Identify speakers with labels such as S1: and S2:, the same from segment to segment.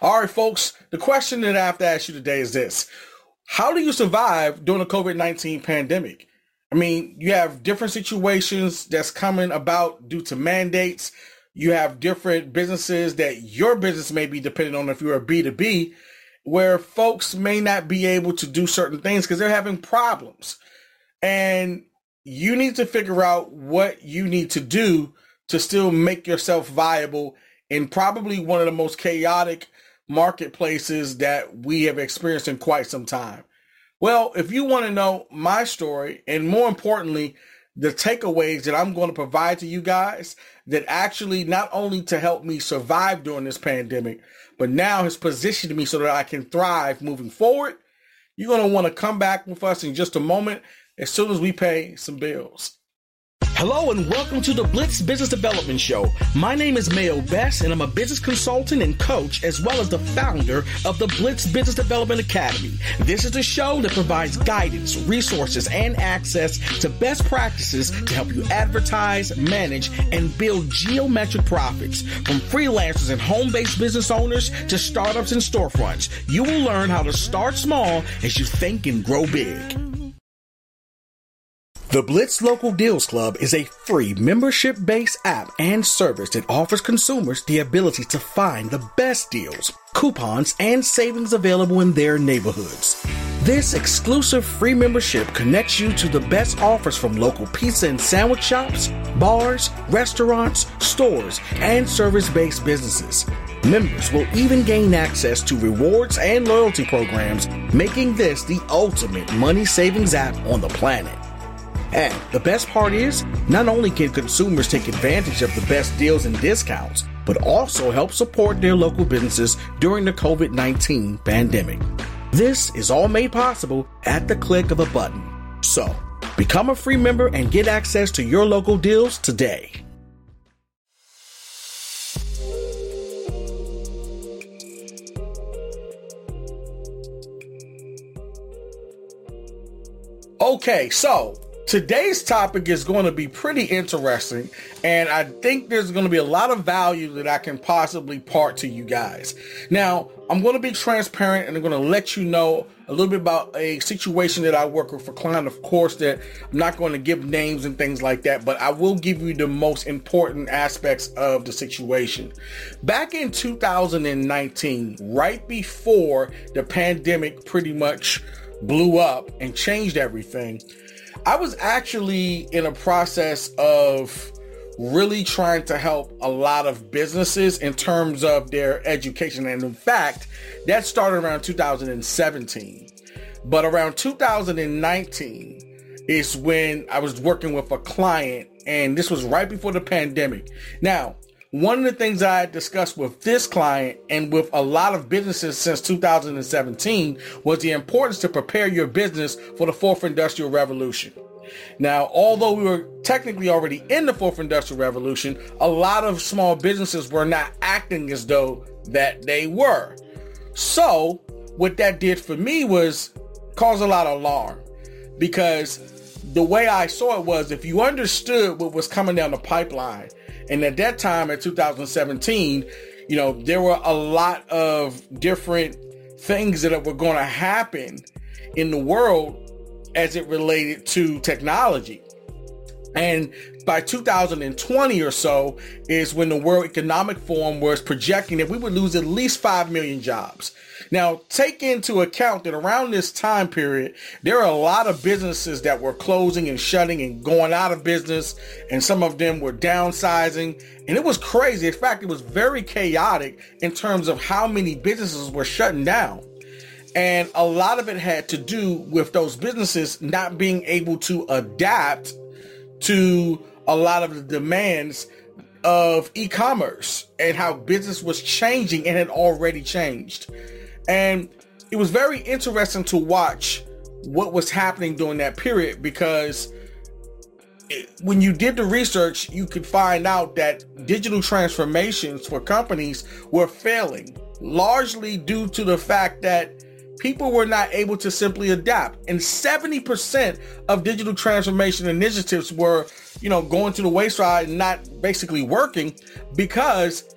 S1: All right, folks, the question that I have to ask you today is this How do you survive during the COVID 19 pandemic? I mean, you have different situations that's coming about due to mandates. You have different businesses that your business may be dependent on if you're a B2B, where folks may not be able to do certain things because they're having problems. And you need to figure out what you need to do to still make yourself viable in probably one of the most chaotic marketplaces that we have experienced in quite some time. Well, if you want to know my story and more importantly, the takeaways that I'm going to provide to you guys that actually not only to help me survive during this pandemic, but now has positioned me so that I can thrive moving forward. You're going to want to come back with us in just a moment as soon as we pay some bills.
S2: Hello and welcome to the Blitz Business Development Show. My name is Mayo Best and I'm a business consultant and coach as well as the founder of the Blitz Business Development Academy. This is a show that provides guidance, resources, and access to best practices to help you advertise, manage, and build geometric profits. From freelancers and home-based business owners to startups and storefronts, you will learn how to start small as you think and grow big. The Blitz Local Deals Club is a free membership based app and service that offers consumers the ability to find the best deals, coupons, and savings available in their neighborhoods. This exclusive free membership connects you to the best offers from local pizza and sandwich shops, bars, restaurants, stores, and service based businesses. Members will even gain access to rewards and loyalty programs, making this the ultimate money savings app on the planet. And the best part is, not only can consumers take advantage of the best deals and discounts, but also help support their local businesses during the COVID 19 pandemic. This is all made possible at the click of a button. So, become a free member and get access to your local deals today.
S1: Okay, so Today's topic is going to be pretty interesting, and I think there's going to be a lot of value that I can possibly part to you guys. Now, I'm going to be transparent and I'm going to let you know a little bit about a situation that I work with for client. Of course, that I'm not going to give names and things like that, but I will give you the most important aspects of the situation. Back in 2019, right before the pandemic pretty much blew up and changed everything, I was actually in a process of really trying to help a lot of businesses in terms of their education. And in fact, that started around 2017. But around 2019 is when I was working with a client, and this was right before the pandemic. Now, one of the things I discussed with this client and with a lot of businesses since 2017 was the importance to prepare your business for the fourth industrial revolution. Now, although we were technically already in the fourth industrial revolution, a lot of small businesses were not acting as though that they were. So, what that did for me was cause a lot of alarm because the way I saw it was if you understood what was coming down the pipeline and at that time, in 2017, you know, there were a lot of different things that were going to happen in the world as it related to technology. And by 2020 or so is when the World Economic Forum was projecting that we would lose at least 5 million jobs. Now, take into account that around this time period, there are a lot of businesses that were closing and shutting and going out of business, and some of them were downsizing. And it was crazy. In fact, it was very chaotic in terms of how many businesses were shutting down. And a lot of it had to do with those businesses not being able to adapt to a lot of the demands of e-commerce and how business was changing and had already changed. And it was very interesting to watch what was happening during that period because it, when you did the research, you could find out that digital transformations for companies were failing, largely due to the fact that people were not able to simply adapt. And 70% of digital transformation initiatives were, you know, going to the wayside and not basically working because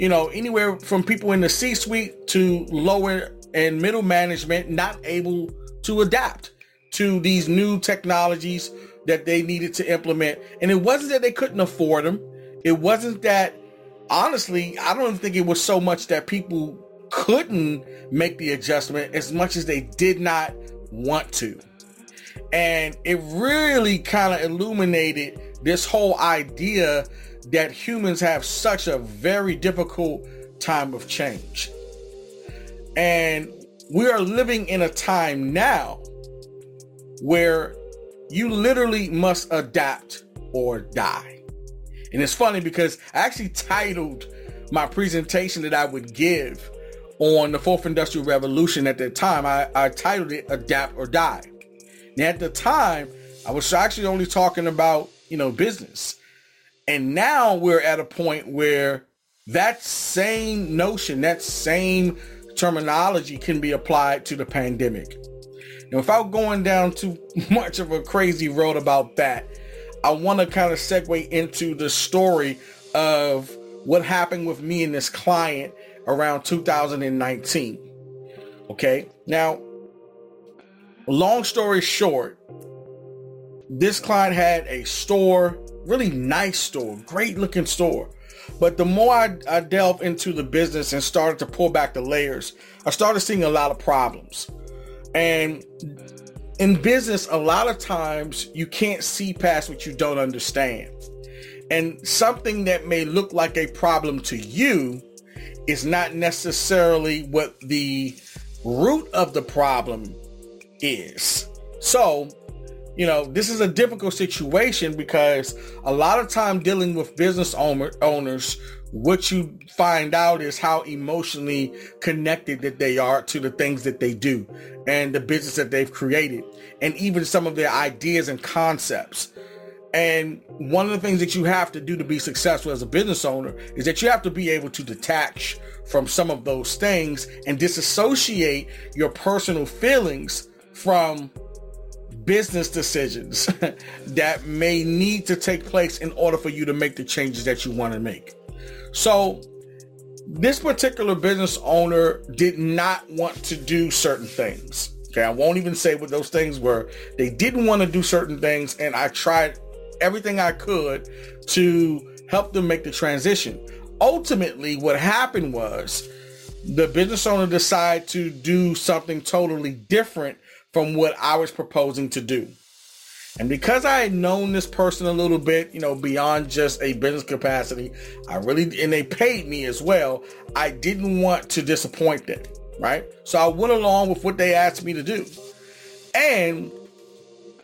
S1: you know, anywhere from people in the C suite to lower and middle management not able to adapt to these new technologies that they needed to implement. And it wasn't that they couldn't afford them. It wasn't that, honestly, I don't think it was so much that people couldn't make the adjustment as much as they did not want to. And it really kind of illuminated this whole idea that humans have such a very difficult time of change. And we are living in a time now where you literally must adapt or die. And it's funny because I actually titled my presentation that I would give on the fourth industrial revolution at that time. I, I titled it Adapt or Die. And at the time, I was actually only talking about, you know, business. And now we're at a point where that same notion, that same terminology can be applied to the pandemic. Now, without going down too much of a crazy road about that, I want to kind of segue into the story of what happened with me and this client around 2019. Okay. Now, long story short, this client had a store, really nice store, great looking store. But the more I, I delved into the business and started to pull back the layers, I started seeing a lot of problems. And in business, a lot of times you can't see past what you don't understand. And something that may look like a problem to you is not necessarily what the root of the problem is. So, you know, this is a difficult situation because a lot of time dealing with business owner, owners, what you find out is how emotionally connected that they are to the things that they do and the business that they've created and even some of their ideas and concepts. And one of the things that you have to do to be successful as a business owner is that you have to be able to detach from some of those things and disassociate your personal feelings from business decisions that may need to take place in order for you to make the changes that you want to make. So, this particular business owner did not want to do certain things. Okay, I won't even say what those things were. They didn't want to do certain things, and I tried everything I could to help them make the transition. Ultimately, what happened was the business owner decided to do something totally different from what I was proposing to do. And because I had known this person a little bit, you know, beyond just a business capacity, I really, and they paid me as well, I didn't want to disappoint them, right? So I went along with what they asked me to do. And,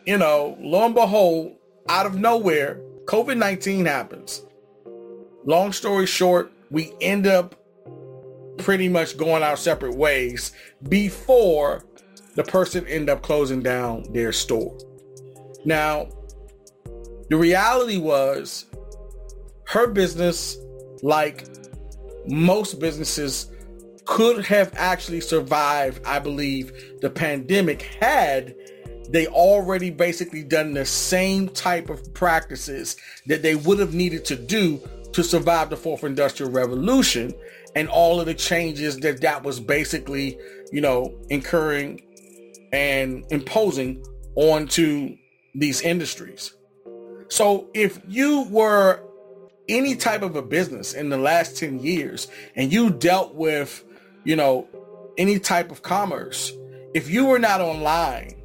S1: you know, lo and behold, out of nowhere, COVID 19 happens. Long story short, we end up pretty much going our separate ways before the person end up closing down their store. Now, the reality was her business, like most businesses, could have actually survived, I believe, the pandemic had they already basically done the same type of practices that they would have needed to do to survive the fourth industrial revolution and all of the changes that that was basically, you know, incurring and imposing onto these industries. So if you were any type of a business in the last 10 years and you dealt with, you know, any type of commerce, if you were not online,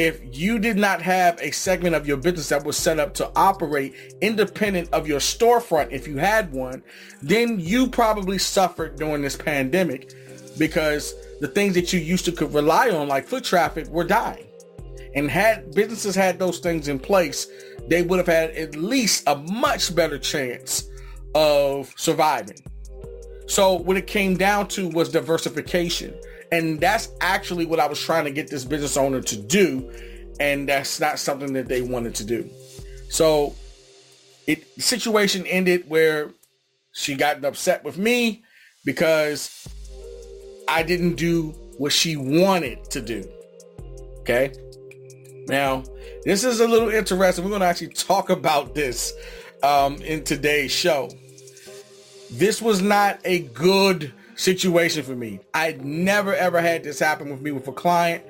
S1: if you did not have a segment of your business that was set up to operate independent of your storefront, if you had one, then you probably suffered during this pandemic because the things that you used to could rely on, like foot traffic, were dying. And had businesses had those things in place, they would have had at least a much better chance of surviving. So what it came down to was diversification. And that's actually what I was trying to get this business owner to do. And that's not something that they wanted to do. So it situation ended where she got upset with me because I didn't do what she wanted to do. Okay. Now, this is a little interesting. We're going to actually talk about this um, in today's show. this was not a good situation for me. I never ever had this happen with me with a client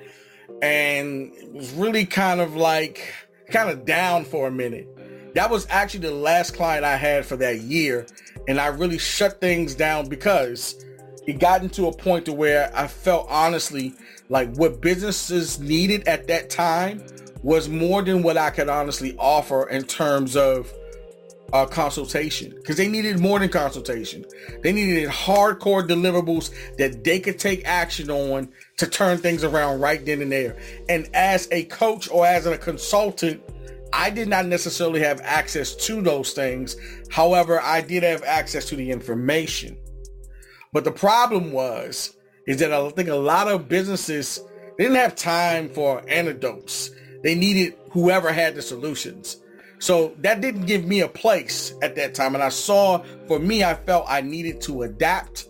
S1: and it was really kind of like kind of down for a minute. That was actually the last client I had for that year and I really shut things down because it got into a point to where I felt honestly like what businesses needed at that time was more than what I could honestly offer in terms of uh, consultation because they needed more than consultation. They needed hardcore deliverables that they could take action on to turn things around right then and there. And as a coach or as a consultant, I did not necessarily have access to those things. However, I did have access to the information. But the problem was, is that I think a lot of businesses didn't have time for antidotes. They needed whoever had the solutions. So that didn't give me a place at that time. And I saw, for me, I felt I needed to adapt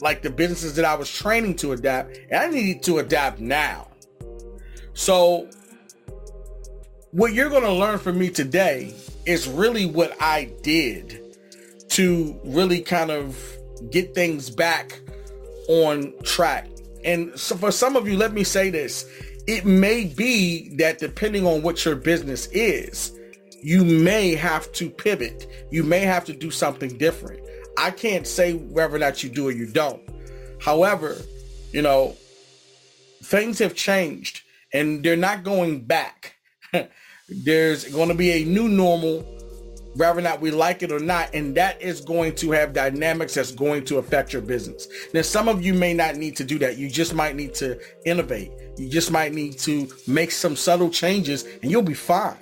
S1: like the businesses that I was training to adapt. And I needed to adapt now. So what you're going to learn from me today is really what I did to really kind of get things back on track. And so for some of you, let me say this. It may be that depending on what your business is, you may have to pivot. You may have to do something different. I can't say whether or not you do or you don't. However, you know, things have changed and they're not going back. There's going to be a new normal, whether or not we like it or not, and that is going to have dynamics that's going to affect your business. Now, some of you may not need to do that. You just might need to innovate. You just might need to make some subtle changes and you'll be fine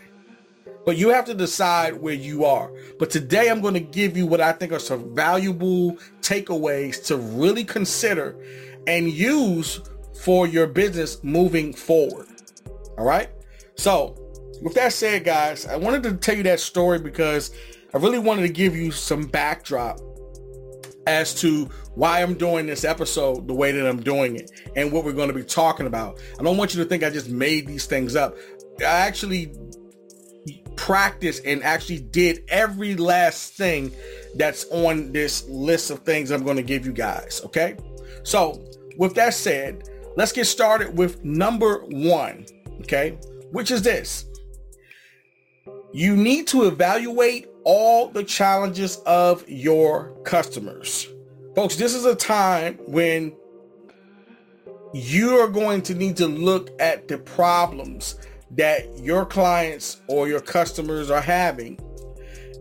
S1: but you have to decide where you are. But today I'm going to give you what I think are some valuable takeaways to really consider and use for your business moving forward. All right. So, with that said, guys, I wanted to tell you that story because I really wanted to give you some backdrop as to why I'm doing this episode the way that I'm doing it and what we're going to be talking about. I don't want you to think I just made these things up. I actually practiced and actually did every last thing that's on this list of things I'm going to give you guys. Okay. So, with that said, let's get started with number one. Okay. Which is this you need to evaluate all the challenges of your customers. Folks, this is a time when you are going to need to look at the problems that your clients or your customers are having.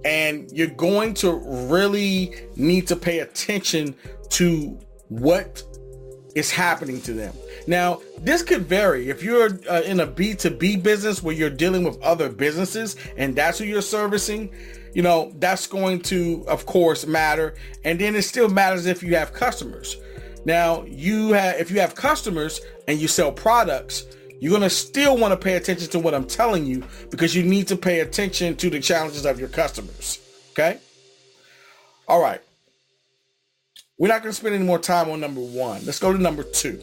S1: And you're going to really need to pay attention to what is happening to them. Now, this could vary. If you're uh, in a B2B business where you're dealing with other businesses and that's who you're servicing, you know, that's going to, of course, matter. And then it still matters if you have customers. Now, you have, if you have customers and you sell products, you're going to still want to pay attention to what I'm telling you because you need to pay attention to the challenges of your customers. Okay? All right. We're not going to spend any more time on number one. Let's go to number two.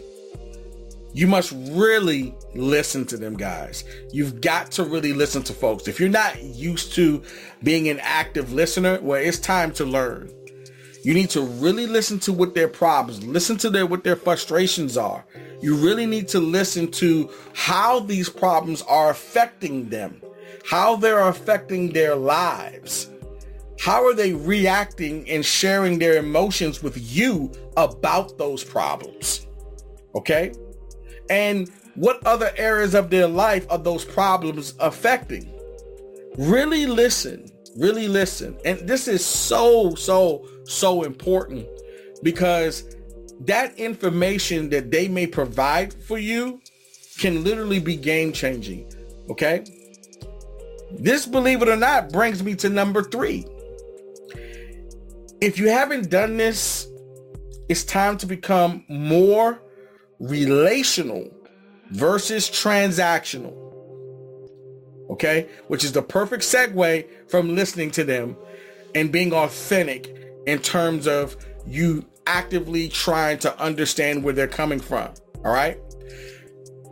S1: You must really listen to them, guys. You've got to really listen to folks. If you're not used to being an active listener, well, it's time to learn. You need to really listen to what their problems, listen to their what their frustrations are. You really need to listen to how these problems are affecting them, how they're affecting their lives. How are they reacting and sharing their emotions with you about those problems? Okay? And what other areas of their life are those problems affecting? Really listen really listen. And this is so, so, so important because that information that they may provide for you can literally be game changing. Okay. This, believe it or not, brings me to number three. If you haven't done this, it's time to become more relational versus transactional okay? Which is the perfect segue from listening to them and being authentic in terms of you actively trying to understand where they're coming from, all right?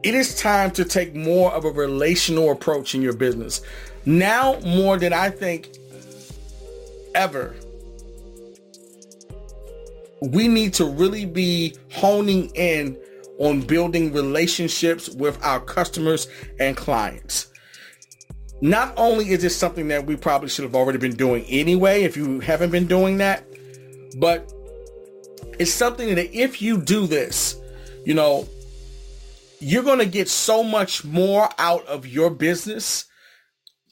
S1: It is time to take more of a relational approach in your business. Now, more than I think ever, we need to really be honing in on building relationships with our customers and clients. Not only is this something that we probably should have already been doing anyway, if you haven't been doing that, but it's something that if you do this, you know, you're going to get so much more out of your business.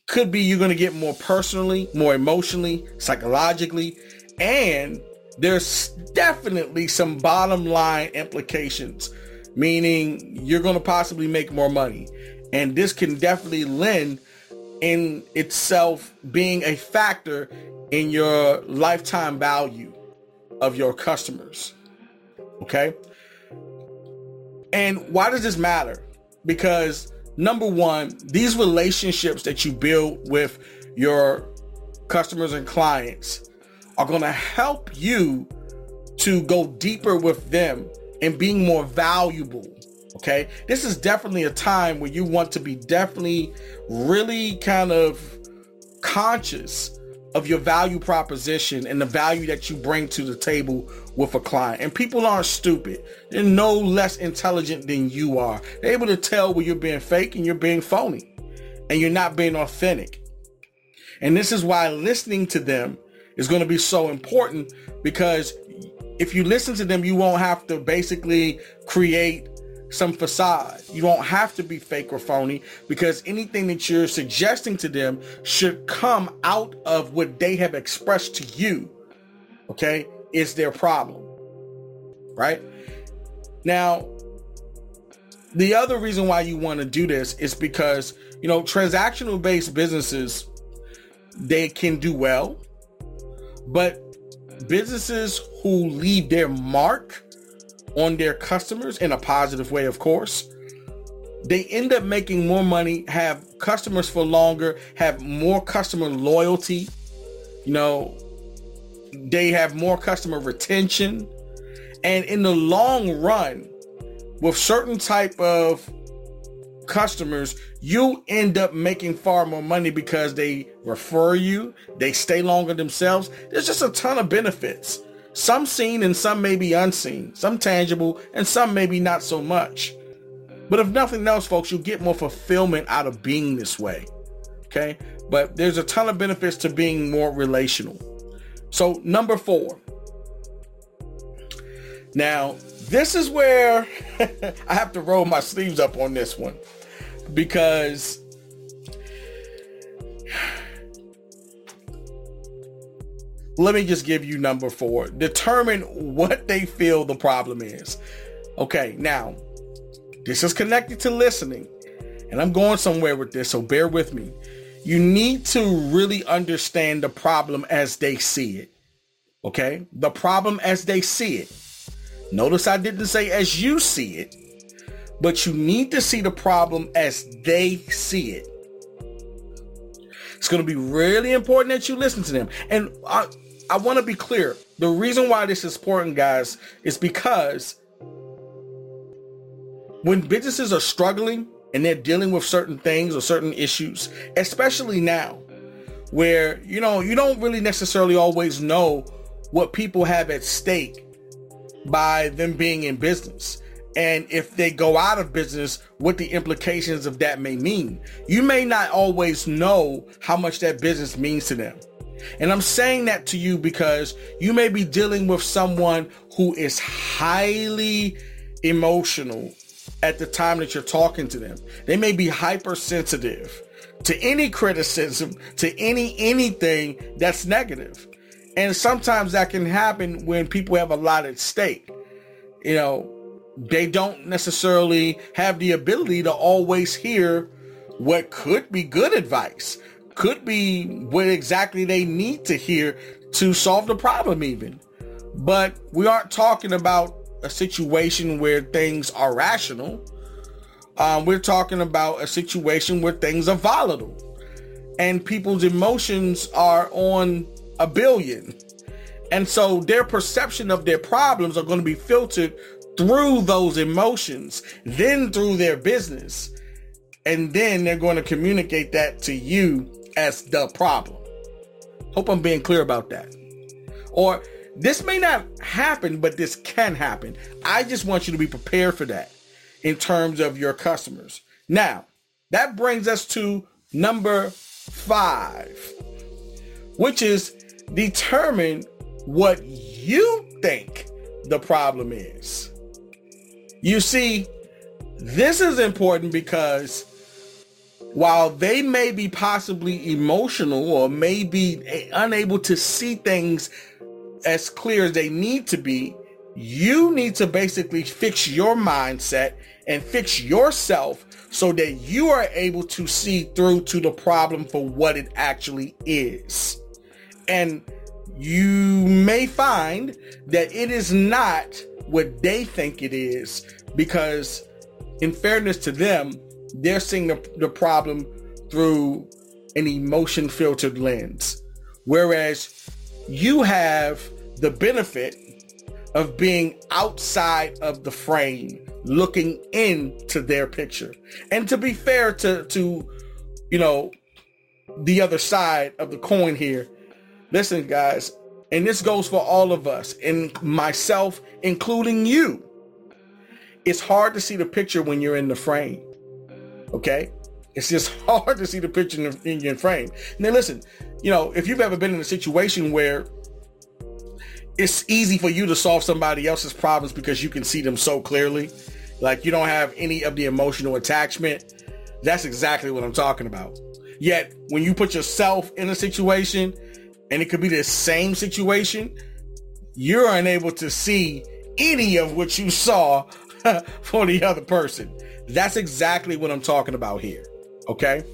S1: Could be you're going to get more personally, more emotionally, psychologically, and there's definitely some bottom line implications, meaning you're going to possibly make more money. And this can definitely lend in itself being a factor in your lifetime value of your customers. Okay. And why does this matter? Because number one, these relationships that you build with your customers and clients are going to help you to go deeper with them and being more valuable. Okay. This is definitely a time where you want to be definitely really kind of conscious of your value proposition and the value that you bring to the table with a client. And people aren't stupid. They're no less intelligent than you are. They're able to tell when you're being fake and you're being phony and you're not being authentic. And this is why listening to them is going to be so important because if you listen to them, you won't have to basically create some facade. You don't have to be fake or phony because anything that you're suggesting to them should come out of what they have expressed to you. Okay? Is their problem. Right? Now, the other reason why you want to do this is because, you know, transactional based businesses, they can do well, but businesses who leave their mark on their customers in a positive way, of course. They end up making more money, have customers for longer, have more customer loyalty. You know, they have more customer retention. And in the long run, with certain type of customers, you end up making far more money because they refer you, they stay longer themselves. There's just a ton of benefits. Some seen and some may be unseen, some tangible and some maybe not so much. But if nothing else, folks, you'll get more fulfillment out of being this way. Okay. But there's a ton of benefits to being more relational. So, number four. Now, this is where I have to roll my sleeves up on this one because let me just give you number four. Determine what they feel the problem is. Okay, now, this is connected to listening, and I'm going somewhere with this, so bear with me. You need to really understand the problem as they see it. Okay? The problem as they see it. Notice I didn't say as you see it, but you need to see the problem as they see it. It's going to be really important that you listen to them. And I, I want to be clear. The reason why this is important, guys, is because when businesses are struggling and they're dealing with certain things or certain issues, especially now, where you know you don't really necessarily always know what people have at stake by them being in business. And if they go out of business, what the implications of that may mean. You may not always know how much that business means to them. And I'm saying that to you because you may be dealing with someone who is highly emotional at the time that you're talking to them. They may be hypersensitive to any criticism, to any anything that's negative. And sometimes that can happen when people have a lot at stake. You know, they don't necessarily have the ability to always hear what could be good advice could be what exactly they need to hear to solve the problem even. But we aren't talking about a situation where things are rational. Um, we're talking about a situation where things are volatile and people's emotions are on a billion. And so their perception of their problems are going to be filtered through those emotions, then through their business. And then they're going to communicate that to you as the problem. Hope I'm being clear about that. Or this may not happen, but this can happen. I just want you to be prepared for that in terms of your customers. Now, that brings us to number five, which is determine what you think the problem is. You see, this is important because while they may be possibly emotional or may be unable to see things as clear as they need to be, you need to basically fix your mindset and fix yourself so that you are able to see through to the problem for what it actually is. And you may find that it is not what they think it is because in fairness to them, they're seeing the, the problem through an emotion filtered lens. Whereas you have the benefit of being outside of the frame, looking into their picture. And to be fair to, to, you know, the other side of the coin here, listen, guys, and this goes for all of us and myself, including you. It's hard to see the picture when you're in the frame. Okay? It's just hard to see the picture in, your frame. Now, listen, you know, if you've ever been in a situation where it's easy for you to solve somebody else's problems because you can see them so clearly, like you don't have any of the emotional attachment, that's exactly what I'm talking about. Yet, when you put yourself in a situation, and it could be the same situation, you're unable to see any of what you saw for the other person. That's exactly what I'm talking about here. Okay.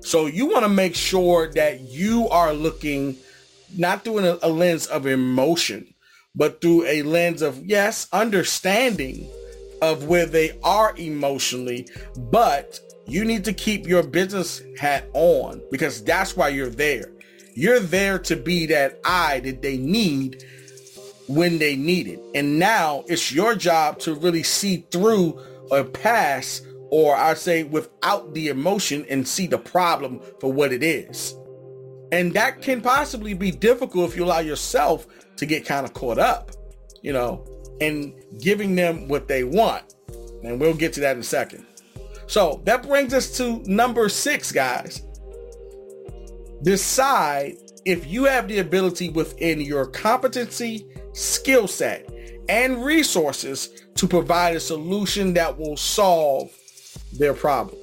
S1: So you want to make sure that you are looking not through a, a lens of emotion, but through a lens of, yes, understanding of where they are emotionally, but you need to keep your business hat on because that's why you're there. You're there to be that eye that they need when they need it. And now it's your job to really see through or pass, or I say without the emotion and see the problem for what it is. And that can possibly be difficult if you allow yourself to get kind of caught up, you know, and giving them what they want. And we'll get to that in a second. So that brings us to number six, guys. Decide if you have the ability within your competency, skill set, and resources to provide a solution that will solve their problem.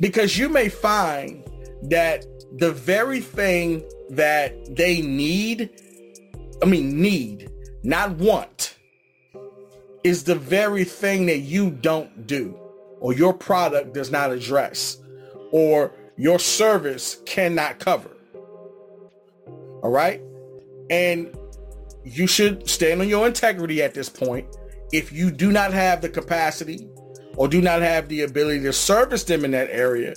S1: Because you may find that the very thing that they need, I mean, need, not want, is the very thing that you don't do or your product does not address or your service cannot cover. All right. And you should stand on your integrity at this point. If you do not have the capacity or do not have the ability to service them in that area,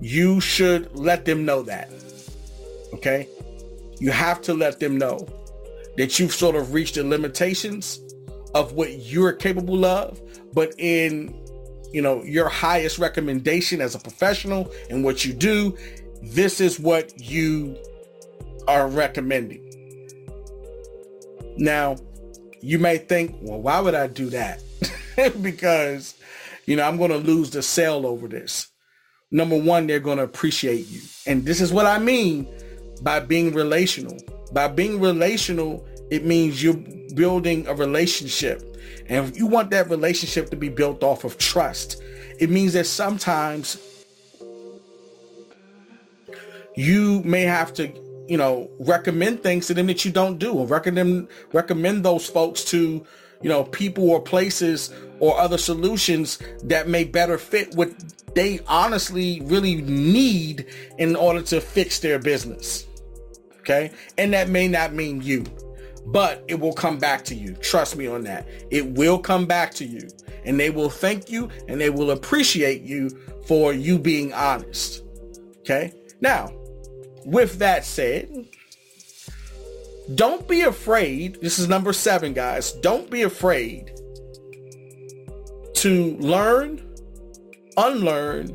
S1: you should let them know that. Okay? You have to let them know that you've sort of reached the limitations of what you're capable of, but in you know your highest recommendation as a professional and what you do, this is what you are recommending. Now, you may think, well, why would I do that? because, you know, I'm going to lose the sale over this number one, they're going to appreciate you. And this is what I mean by being relational. By being relational, it means you're building a relationship. And if you want that relationship to be built off of trust, it means that sometimes you may have to, you know, recommend things to them that you don't do or recommend recommend those folks to, you know, people or places or other solutions that may better fit what they honestly really need in order to fix their business. Okay. And that may not mean you, but it will come back to you. Trust me on that. It will come back to you and they will thank you and they will appreciate you for you being honest. Okay. Now, with that said, don't be afraid. This is number seven, guys. Don't be afraid to learn unlearn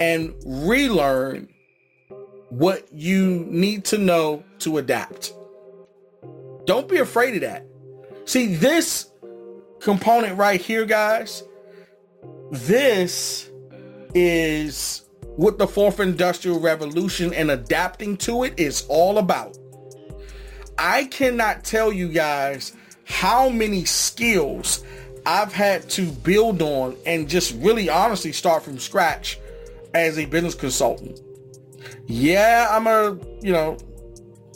S1: and relearn what you need to know to adapt. Don't be afraid of that. See, this component right here, guys, this is what the fourth industrial revolution and adapting to it is all about. I cannot tell you guys how many skills I've had to build on and just really honestly start from scratch as a business consultant. Yeah, I'm a, you know,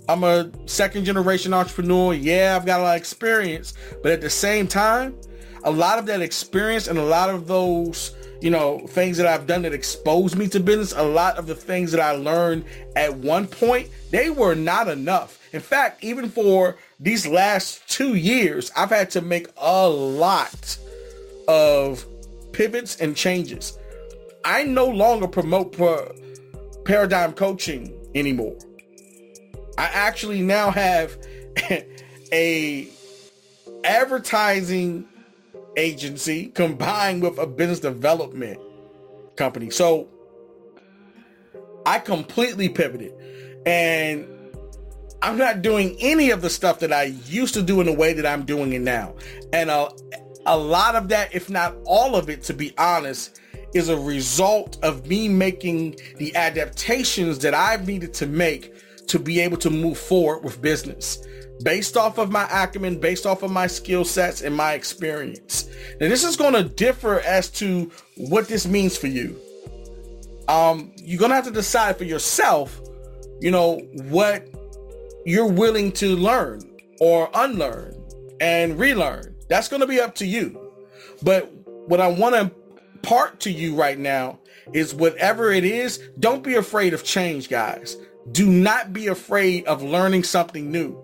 S1: I'm a second generation entrepreneur. Yeah, I've got a lot of experience, but at the same time, a lot of that experience and a lot of those, you know, things that I've done that exposed me to business, a lot of the things that I learned at one point, they were not enough. In fact, even for these last two years, I've had to make a lot of pivots and changes. I no longer promote paradigm coaching anymore. I actually now have a advertising agency combined with a business development company. So I completely pivoted and I'm not doing any of the stuff that I used to do in the way that I'm doing it now. And a, a lot of that, if not all of it, to be honest, is a result of me making the adaptations that I've needed to make to be able to move forward with business based off of my acumen, based off of my skill sets and my experience. Now, this is going to differ as to what this means for you. Um, you're going to have to decide for yourself, you know, what you're willing to learn or unlearn and relearn. That's going to be up to you. But what I want to part to you right now is whatever it is, don't be afraid of change, guys. Do not be afraid of learning something new.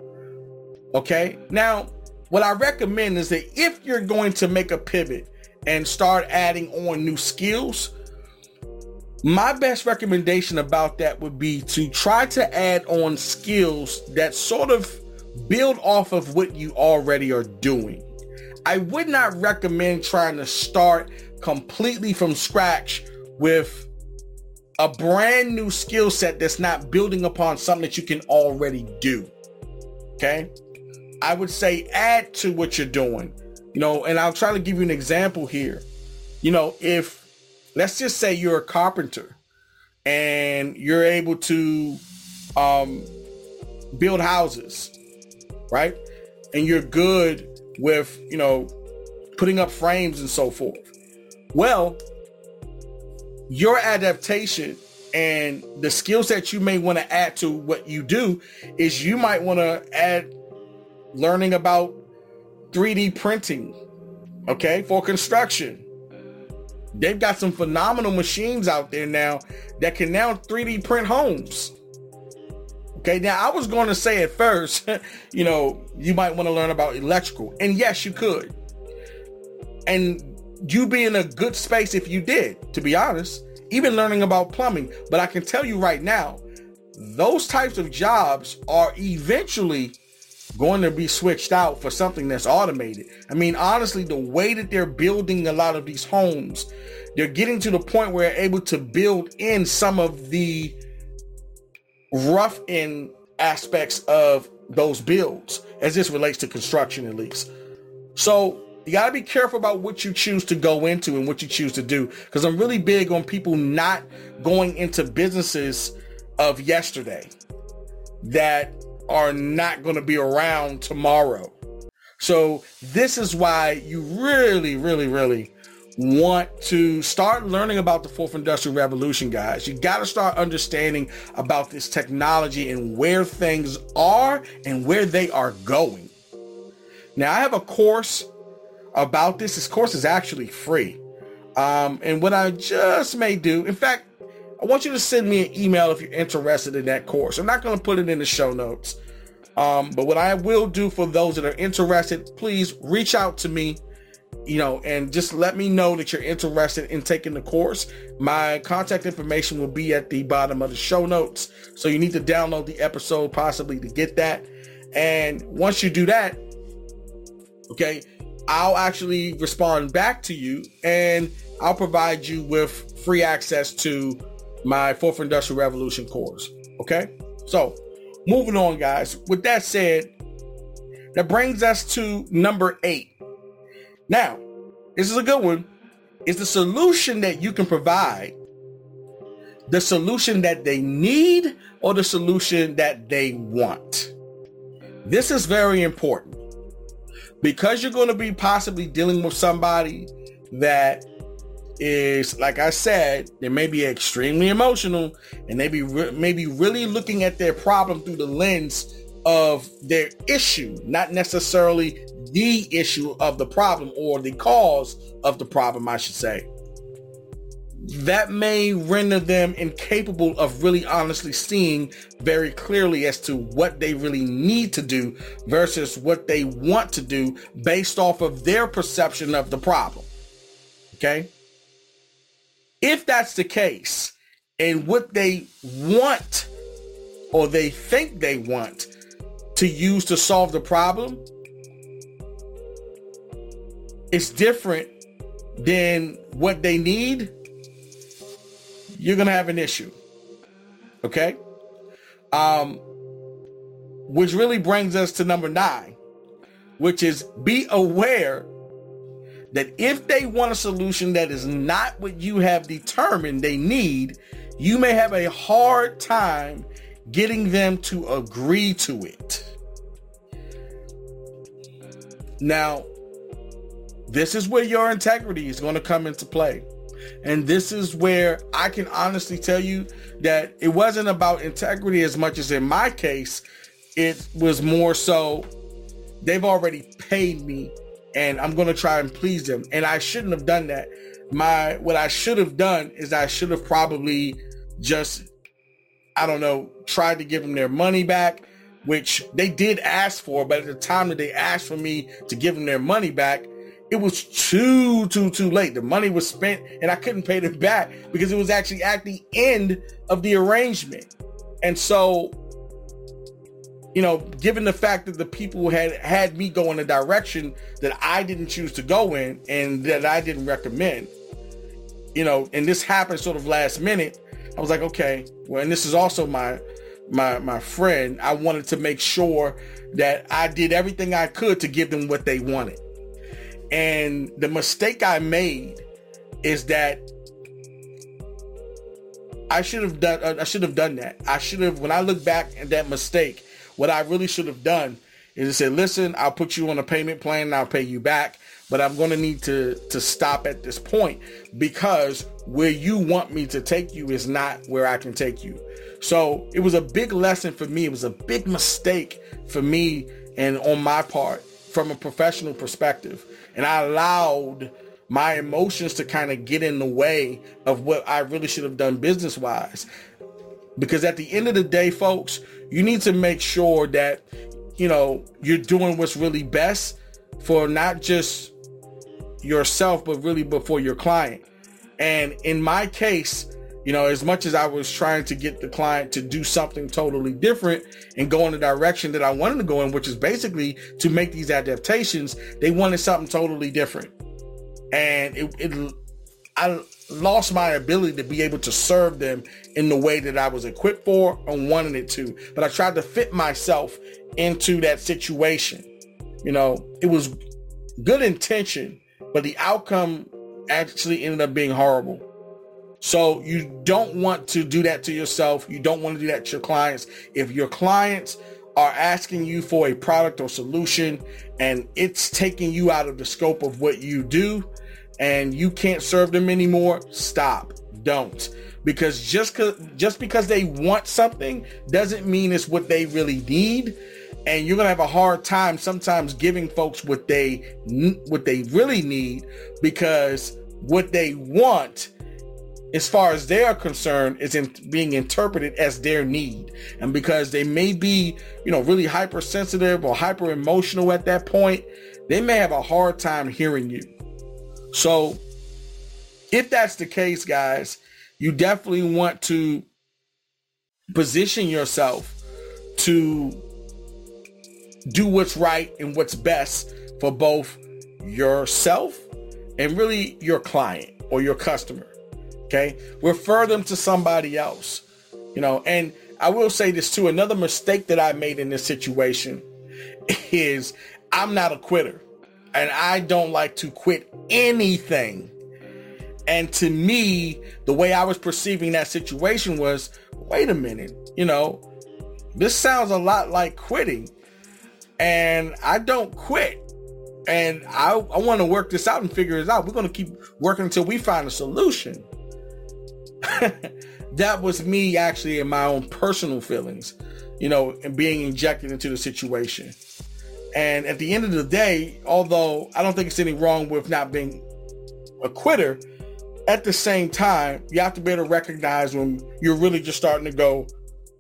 S1: Okay? Now, what I recommend is that if you're going to make a pivot and start adding on new skills, my best recommendation about that would be to try to add on skills that sort of build off of what you already are doing. I would not recommend trying to start completely from scratch with a brand new skill set that's not building upon something that you can already do. Okay. I would say add to what you're doing, you know, and I'll try to give you an example here. You know, if let's just say you're a carpenter and you're able to um, build houses, right? And you're good with, you know, putting up frames and so forth. Well, your adaptation and the skills that you may want to add to what you do is you might want to add learning about 3D printing, okay, for construction. They've got some phenomenal machines out there now that can now 3D print homes. Okay, now I was going to say at first, you know, you might want to learn about electrical. And yes, you could. And you'd be in a good space if you did, to be honest, even learning about plumbing. But I can tell you right now, those types of jobs are eventually going to be switched out for something that's automated. I mean, honestly, the way that they're building a lot of these homes, they're getting to the point where they're able to build in some of the rough in aspects of those builds as this relates to construction at least. So you got to be careful about what you choose to go into and what you choose to do. Because I'm really big on people not going into businesses of yesterday that are not going to be around tomorrow. So this is why you really, really, really want to start learning about the fourth industrial revolution, guys. You got to start understanding about this technology and where things are and where they are going. Now, I have a course about this. This course is actually free. Um, and what I just may do, in fact, I want you to send me an email if you're interested in that course. I'm not going to put it in the show notes. Um, but what I will do for those that are interested, please reach out to me, you know, and just let me know that you're interested in taking the course. My contact information will be at the bottom of the show notes. So you need to download the episode possibly to get that. And once you do that, okay, I'll actually respond back to you and I'll provide you with free access to my fourth industrial revolution course. Okay. So moving on, guys. With that said, that brings us to number eight. Now, this is a good one. Is the solution that you can provide the solution that they need or the solution that they want? This is very important because you're going to be possibly dealing with somebody that is like I said, they may be extremely emotional and they be re- maybe really looking at their problem through the lens of their issue, not necessarily the issue of the problem or the cause of the problem, I should say. That may render them incapable of really honestly seeing very clearly as to what they really need to do versus what they want to do based off of their perception of the problem. Okay? If that's the case, and what they want or they think they want to use to solve the problem is different than what they need, you're going to have an issue. Okay? Um which really brings us to number 9, which is be aware that if they want a solution that is not what you have determined they need, you may have a hard time getting them to agree to it. Now, this is where your integrity is going to come into play. And this is where I can honestly tell you that it wasn't about integrity as much as in my case, it was more so they've already paid me and I'm going to try and please them. And I shouldn't have done that. My what I should have done is I should have probably just I don't know, tried to give them their money back, which they did ask for, but at the time that they asked for me to give them their money back, it was too too too late. The money was spent and I couldn't pay them back because it was actually at the end of the arrangement. And so you know, given the fact that the people had had me go in a direction that I didn't choose to go in and that I didn't recommend, you know, and this happened sort of last minute, I was like, okay, well, and this is also my my my friend. I wanted to make sure that I did everything I could to give them what they wanted. And the mistake I made is that I should have done I should have done that. I should have when I look back at that mistake, what I really should have done is to say, listen, I'll put you on a payment plan and I'll pay you back, but I'm going to need to, to stop at this point because where you want me to take you is not where I can take you. So it was a big lesson for me. It was a big mistake for me and on my part from a professional perspective. And I allowed my emotions to kind of get in the way of what I really should have done business wise. Because at the end of the day, folks, you need to make sure that, you know, you're doing what's really best for not just yourself, but really before your client. And in my case, you know, as much as I was trying to get the client to do something totally different and go in the direction that I wanted to go in, which is basically to make these adaptations, they wanted something totally different. And it, it I lost my ability to be able to serve them in the way that I was equipped for and wanted it to. But I tried to fit myself into that situation. You know, it was good intention, but the outcome actually ended up being horrible. So you don't want to do that to yourself. You don't want to do that to your clients. If your clients are asking you for a product or solution and it's taking you out of the scope of what you do, and you can't serve them anymore, stop. Don't. Because just cause, just because they want something doesn't mean it's what they really need. And you're to have a hard time sometimes giving folks what they what they really need because what they want as far as they are concerned, is in being interpreted as their need. And because they may be, you know, really hypersensitive or hyper emotional at that point, they may have a hard time hearing you. So, if that's the case, guys, you definitely want to position yourself to do what's right and what's best for both yourself and really your client or your customer. Okay. Refer them to somebody else, you know, and I will say this too. Another mistake that I made in this situation is I'm not a quitter and I don't like to quit anything. And to me, the way I was perceiving that situation was wait a minute, you know, this sounds a lot like quitting. And I don't quit. And I, I want to work this out and figure it out. We're going to keep working until we find a solution. that was me actually in my own personal feelings, you know, and being injected into the situation. And at the end of the day, although I don't think it's any wrong with not being a quitter, at the same time, you have to be able to recognize when you're really just starting to go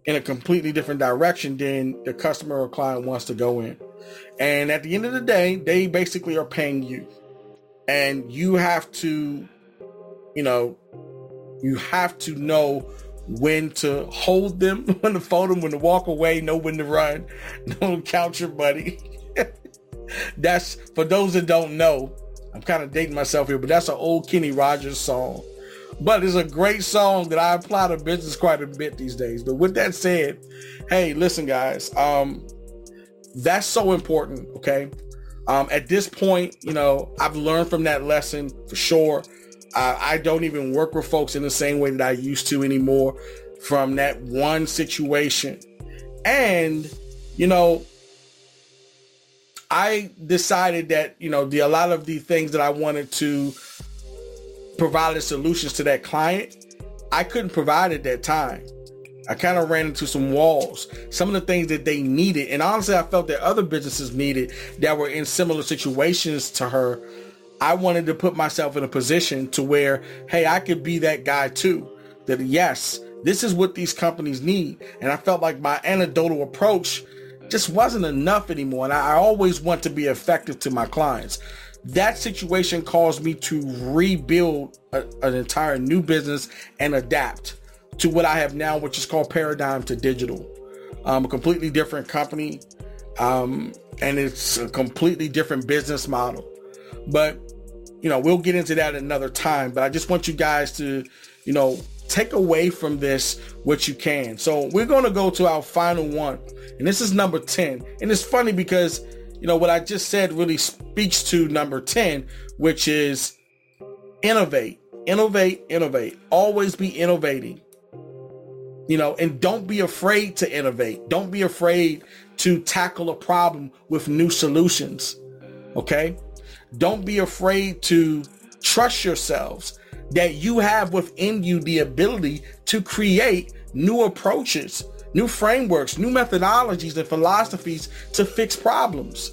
S1: in a completely different direction than the customer or client wants to go in. And at the end of the day, they basically are paying you. And you have to, you know, you have to know when to hold them, when to fold them, when to walk away, know when to run. Don't count your money. That's for those that don't know. I'm kind of dating myself here, but that's an old Kenny Rogers song. But it's a great song that I apply to business quite a bit these days. But with that said, hey, listen, guys, um, that's so important. Okay. Um, at this point, you know, I've learned from that lesson for sure. Uh, I don't even work with folks in the same way that I used to anymore from that one situation. And, you know, I decided that, you know, the, a lot of the things that I wanted to provide solutions to that client, I couldn't provide at that time. I kind of ran into some walls. Some of the things that they needed, and honestly, I felt that other businesses needed that were in similar situations to her. I wanted to put myself in a position to where, hey, I could be that guy too. That yes, this is what these companies need. And I felt like my anecdotal approach just wasn't enough anymore. And I always want to be effective to my clients. That situation caused me to rebuild a, an entire new business and adapt to what I have now, which is called Paradigm to Digital. Um, a completely different company, um, and it's a completely different business model. But you know, we'll get into that another time. But I just want you guys to, you know, take away from this what you can. So we're going to go to our final one, and this is number ten. And it's funny because you know what I just said really speaks to number ten, which is innovate, innovate, innovate. Always be innovating you know, and don't be afraid to innovate. Don't be afraid to tackle a problem with new solutions. Okay. Don't be afraid to trust yourselves that you have within you the ability to create new approaches, new frameworks, new methodologies and philosophies to fix problems.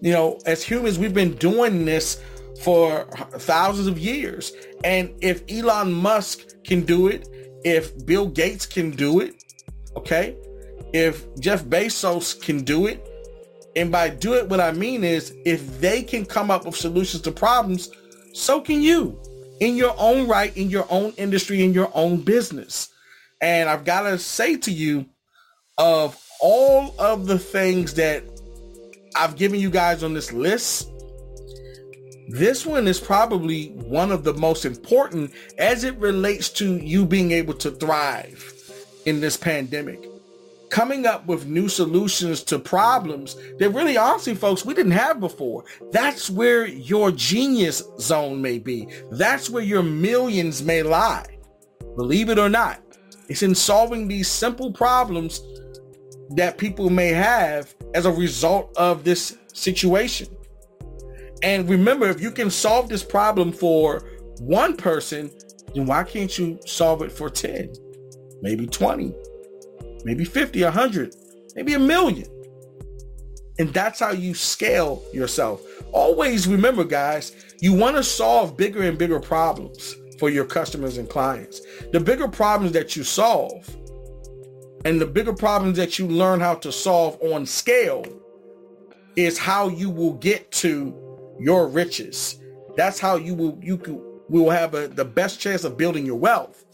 S1: You know, as humans, we've been doing this for thousands of years. And if Elon Musk can do it, if Bill Gates can do it, okay, if Jeff Bezos can do it, and by do it, what I mean is if they can come up with solutions to problems, so can you in your own right, in your own industry, in your own business. And I've got to say to you, of all of the things that I've given you guys on this list, this one is probably one of the most important as it relates to you being able to thrive in this pandemic. Coming up with new solutions to problems that really, honestly, folks, we didn't have before. That's where your genius zone may be. That's where your millions may lie. Believe it or not, it's in solving these simple problems that people may have as a result of this situation. And remember, if you can solve this problem for one person, then why can't you solve it for 10, maybe 20, maybe 50, 100, maybe a million? And that's how you scale yourself. Always remember, guys, you want to solve bigger and bigger problems for your customers and clients. The bigger problems that you solve and the bigger problems that you learn how to solve on scale is how you will get to your riches. That's how you will you can, will have a, the best chance of building your wealth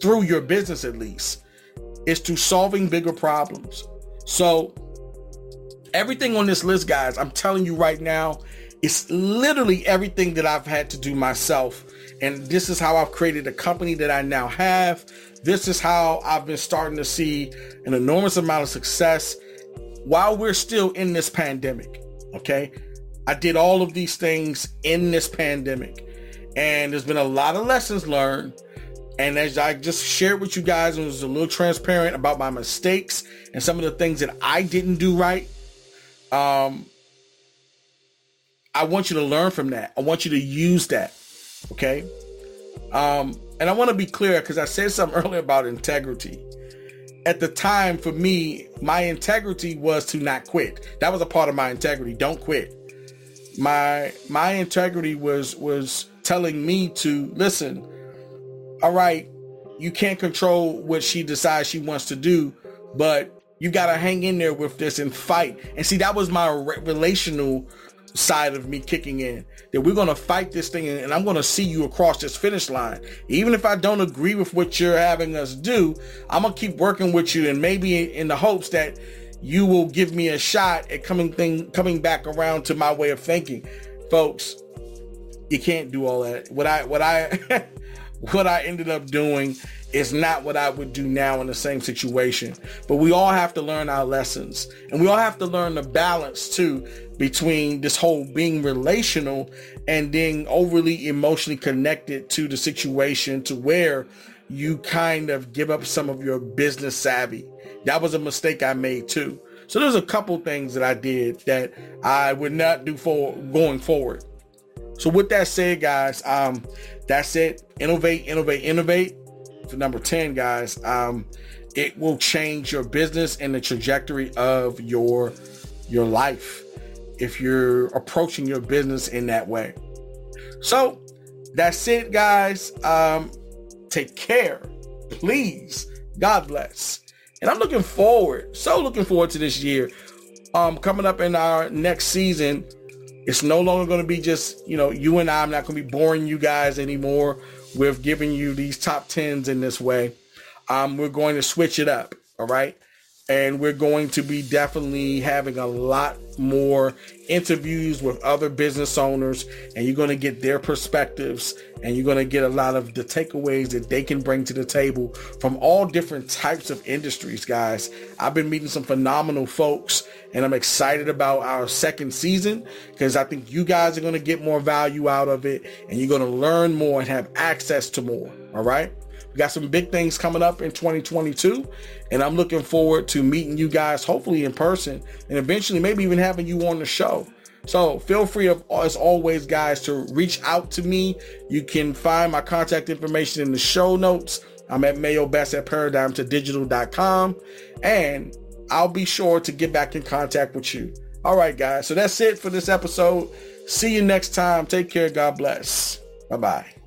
S1: through your business at least is to solving bigger problems. So everything on this list guys, I'm telling you right now, it's literally everything that I've had to do myself. And this is how I've created a company that I now have. This is how I've been starting to see an enormous amount of success while we're still in this pandemic. Okay. I did all of these things in this pandemic. And there's been a lot of lessons learned. And as I just shared with you guys and was a little transparent about my mistakes and some of the things that I didn't do right, um, I want you to learn from that. I want you to use that. Okay. Um, and I want to be clear because I said something earlier about integrity. At the time, for me, my integrity was to not quit. That was a part of my integrity. Don't quit. My my integrity was was telling me to listen. All right, you can't control what she decides she wants to do, but you got to hang in there with this and fight. And see, that was my re- relational side of me kicking in that we're going to fight this thing and I'm going to see you across this finish line. Even if I don't agree with what you're having us do, I'm going to keep working with you and maybe in the hopes that you will give me a shot at coming thing coming back around to my way of thinking. Folks, you can't do all that. What I what I what I ended up doing is not what I would do now in the same situation. But we all have to learn our lessons and we all have to learn the balance too between this whole being relational and being overly emotionally connected to the situation to where you kind of give up some of your business savvy. That was a mistake I made too. So there's a couple things that I did that I would not do for going forward. So with that said, guys, um, that's it. Innovate, innovate, innovate. For number 10, guys, um, it will change your business and the trajectory of your your life if you're approaching your business in that way. So that's it, guys. Um, take care. Please. God bless. And I'm looking forward, so looking forward to this year. Um, coming up in our next season, it's no longer going to be just, you know, you and I. I'm not going to be boring you guys anymore with giving you these top tens in this way. Um, we're going to switch it up. All right and we're going to be definitely having a lot more interviews with other business owners and you're going to get their perspectives and you're going to get a lot of the takeaways that they can bring to the table from all different types of industries guys. I've been meeting some phenomenal folks and i'm excited about our second season because i think you guys are going to get more value out of it and you're going to learn more and have access to more all right got some big things coming up in 2022, and I'm looking forward to meeting you guys, hopefully in person, and eventually maybe even having you on the show. So feel free, as always, guys, to reach out to me. You can find my contact information in the show notes. I'm at Mayo Best at paradigmtodigital.com, and I'll be sure to get back in contact with you. All right, guys. So that's it for this episode. See you next time. Take care. God bless. Bye bye.